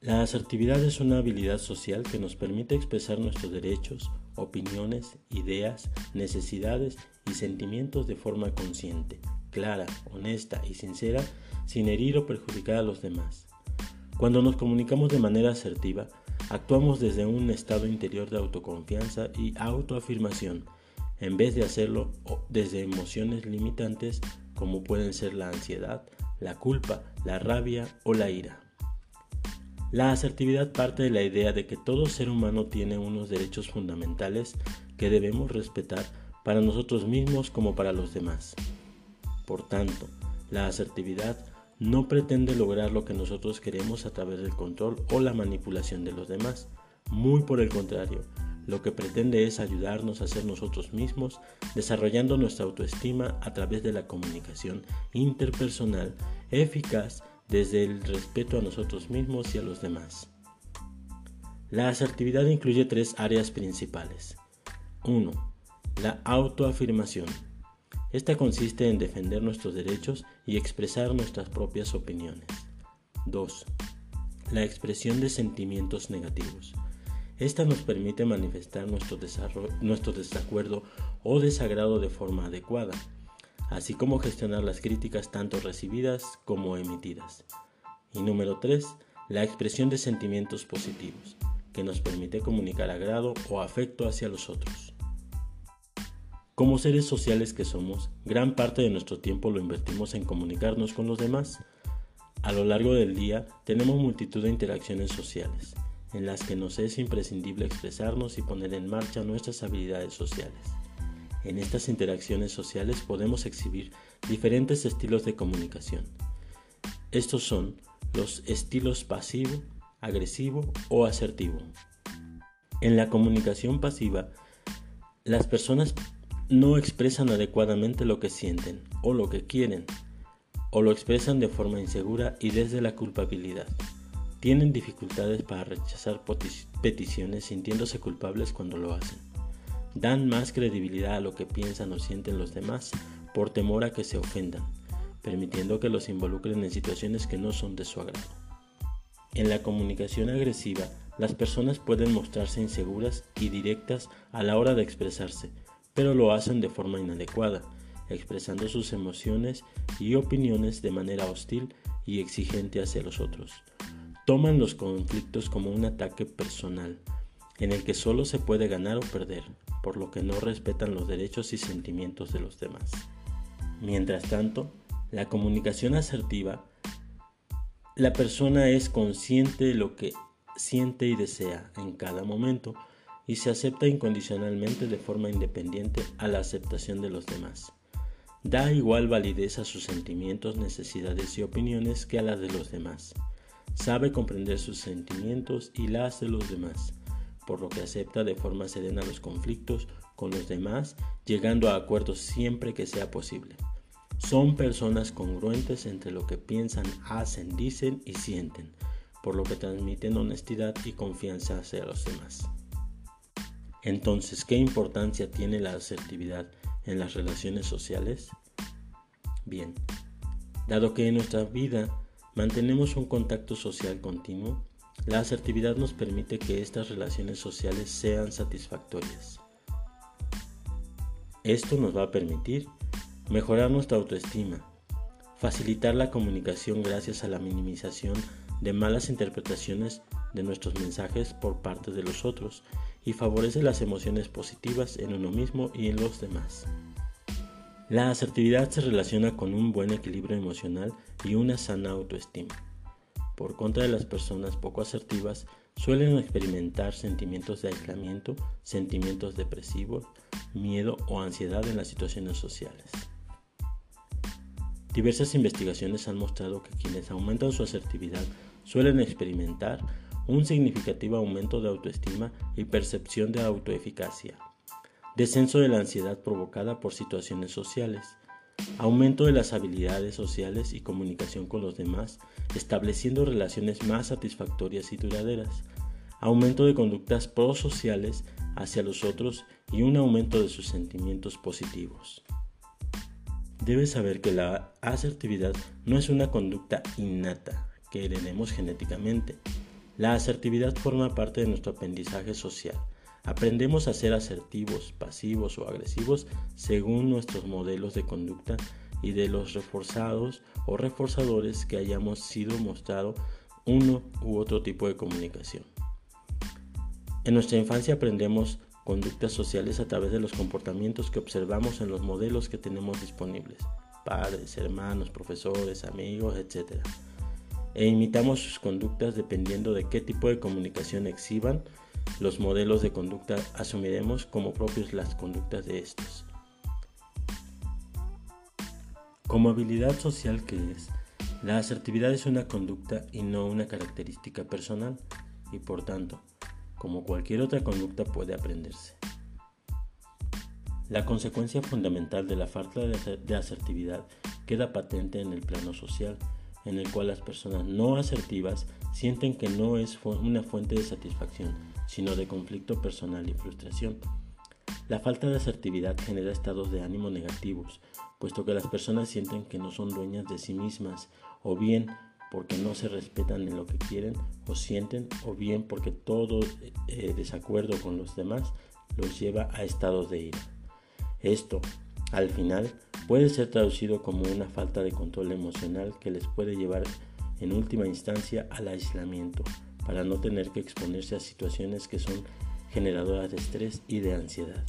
La asertividad es una habilidad social que nos permite expresar nuestros derechos, opiniones, ideas, necesidades y sentimientos de forma consciente, clara, honesta y sincera, sin herir o perjudicar a los demás. Cuando nos comunicamos de manera asertiva, actuamos desde un estado interior de autoconfianza y autoafirmación, en vez de hacerlo desde emociones limitantes como pueden ser la ansiedad, la culpa, la rabia o la ira. La asertividad parte de la idea de que todo ser humano tiene unos derechos fundamentales que debemos respetar para nosotros mismos como para los demás. Por tanto, la asertividad no pretende lograr lo que nosotros queremos a través del control o la manipulación de los demás. Muy por el contrario, lo que pretende es ayudarnos a ser nosotros mismos, desarrollando nuestra autoestima a través de la comunicación interpersonal eficaz desde el respeto a nosotros mismos y a los demás. La asertividad incluye tres áreas principales. 1. La autoafirmación. Esta consiste en defender nuestros derechos y expresar nuestras propias opiniones. 2. La expresión de sentimientos negativos. Esta nos permite manifestar nuestro, nuestro desacuerdo o desagrado de forma adecuada así como gestionar las críticas tanto recibidas como emitidas. Y número 3, la expresión de sentimientos positivos, que nos permite comunicar agrado o afecto hacia los otros. Como seres sociales que somos, gran parte de nuestro tiempo lo invertimos en comunicarnos con los demás. A lo largo del día tenemos multitud de interacciones sociales, en las que nos es imprescindible expresarnos y poner en marcha nuestras habilidades sociales. En estas interacciones sociales podemos exhibir diferentes estilos de comunicación. Estos son los estilos pasivo, agresivo o asertivo. En la comunicación pasiva, las personas no expresan adecuadamente lo que sienten o lo que quieren, o lo expresan de forma insegura y desde la culpabilidad. Tienen dificultades para rechazar peticiones sintiéndose culpables cuando lo hacen dan más credibilidad a lo que piensan o sienten los demás por temor a que se ofendan, permitiendo que los involucren en situaciones que no son de su agrado. En la comunicación agresiva, las personas pueden mostrarse inseguras y directas a la hora de expresarse, pero lo hacen de forma inadecuada, expresando sus emociones y opiniones de manera hostil y exigente hacia los otros. Toman los conflictos como un ataque personal, en el que solo se puede ganar o perder, por lo que no respetan los derechos y sentimientos de los demás. Mientras tanto, la comunicación asertiva, la persona es consciente de lo que siente y desea en cada momento y se acepta incondicionalmente de forma independiente a la aceptación de los demás. Da igual validez a sus sentimientos, necesidades y opiniones que a las de los demás. Sabe comprender sus sentimientos y las de los demás por lo que acepta de forma serena los conflictos con los demás, llegando a acuerdos siempre que sea posible. Son personas congruentes entre lo que piensan, hacen, dicen y sienten, por lo que transmiten honestidad y confianza hacia los demás. Entonces, ¿qué importancia tiene la asertividad en las relaciones sociales? Bien, dado que en nuestra vida mantenemos un contacto social continuo, la asertividad nos permite que estas relaciones sociales sean satisfactorias. Esto nos va a permitir mejorar nuestra autoestima, facilitar la comunicación gracias a la minimización de malas interpretaciones de nuestros mensajes por parte de los otros y favorece las emociones positivas en uno mismo y en los demás. La asertividad se relaciona con un buen equilibrio emocional y una sana autoestima. Por contra de las personas poco asertivas, suelen experimentar sentimientos de aislamiento, sentimientos depresivos, miedo o ansiedad en las situaciones sociales. Diversas investigaciones han mostrado que quienes aumentan su asertividad suelen experimentar un significativo aumento de autoestima y percepción de autoeficacia, descenso de la ansiedad provocada por situaciones sociales, aumento de las habilidades sociales y comunicación con los demás, estableciendo relaciones más satisfactorias y duraderas, aumento de conductas prosociales hacia los otros y un aumento de sus sentimientos positivos. Debes saber que la asertividad no es una conducta innata que heredemos genéticamente. La asertividad forma parte de nuestro aprendizaje social. Aprendemos a ser asertivos, pasivos o agresivos según nuestros modelos de conducta y de los reforzados o reforzadores que hayamos sido mostrado uno u otro tipo de comunicación. En nuestra infancia aprendemos conductas sociales a través de los comportamientos que observamos en los modelos que tenemos disponibles, padres, hermanos, profesores, amigos, etc e imitamos sus conductas dependiendo de qué tipo de comunicación exhiban. Los modelos de conducta asumiremos como propios las conductas de estos. Como habilidad social que es, la asertividad es una conducta y no una característica personal y por tanto, como cualquier otra conducta puede aprenderse. La consecuencia fundamental de la falta de asertividad queda patente en el plano social en el cual las personas no asertivas sienten que no es una fuente de satisfacción, sino de conflicto personal y frustración. La falta de asertividad genera estados de ánimo negativos, puesto que las personas sienten que no son dueñas de sí mismas, o bien porque no se respetan en lo que quieren o sienten, o bien porque todo eh, desacuerdo con los demás los lleva a estados de ira. Esto, al final, puede ser traducido como una falta de control emocional que les puede llevar en última instancia al aislamiento, para no tener que exponerse a situaciones que son generadoras de estrés y de ansiedad.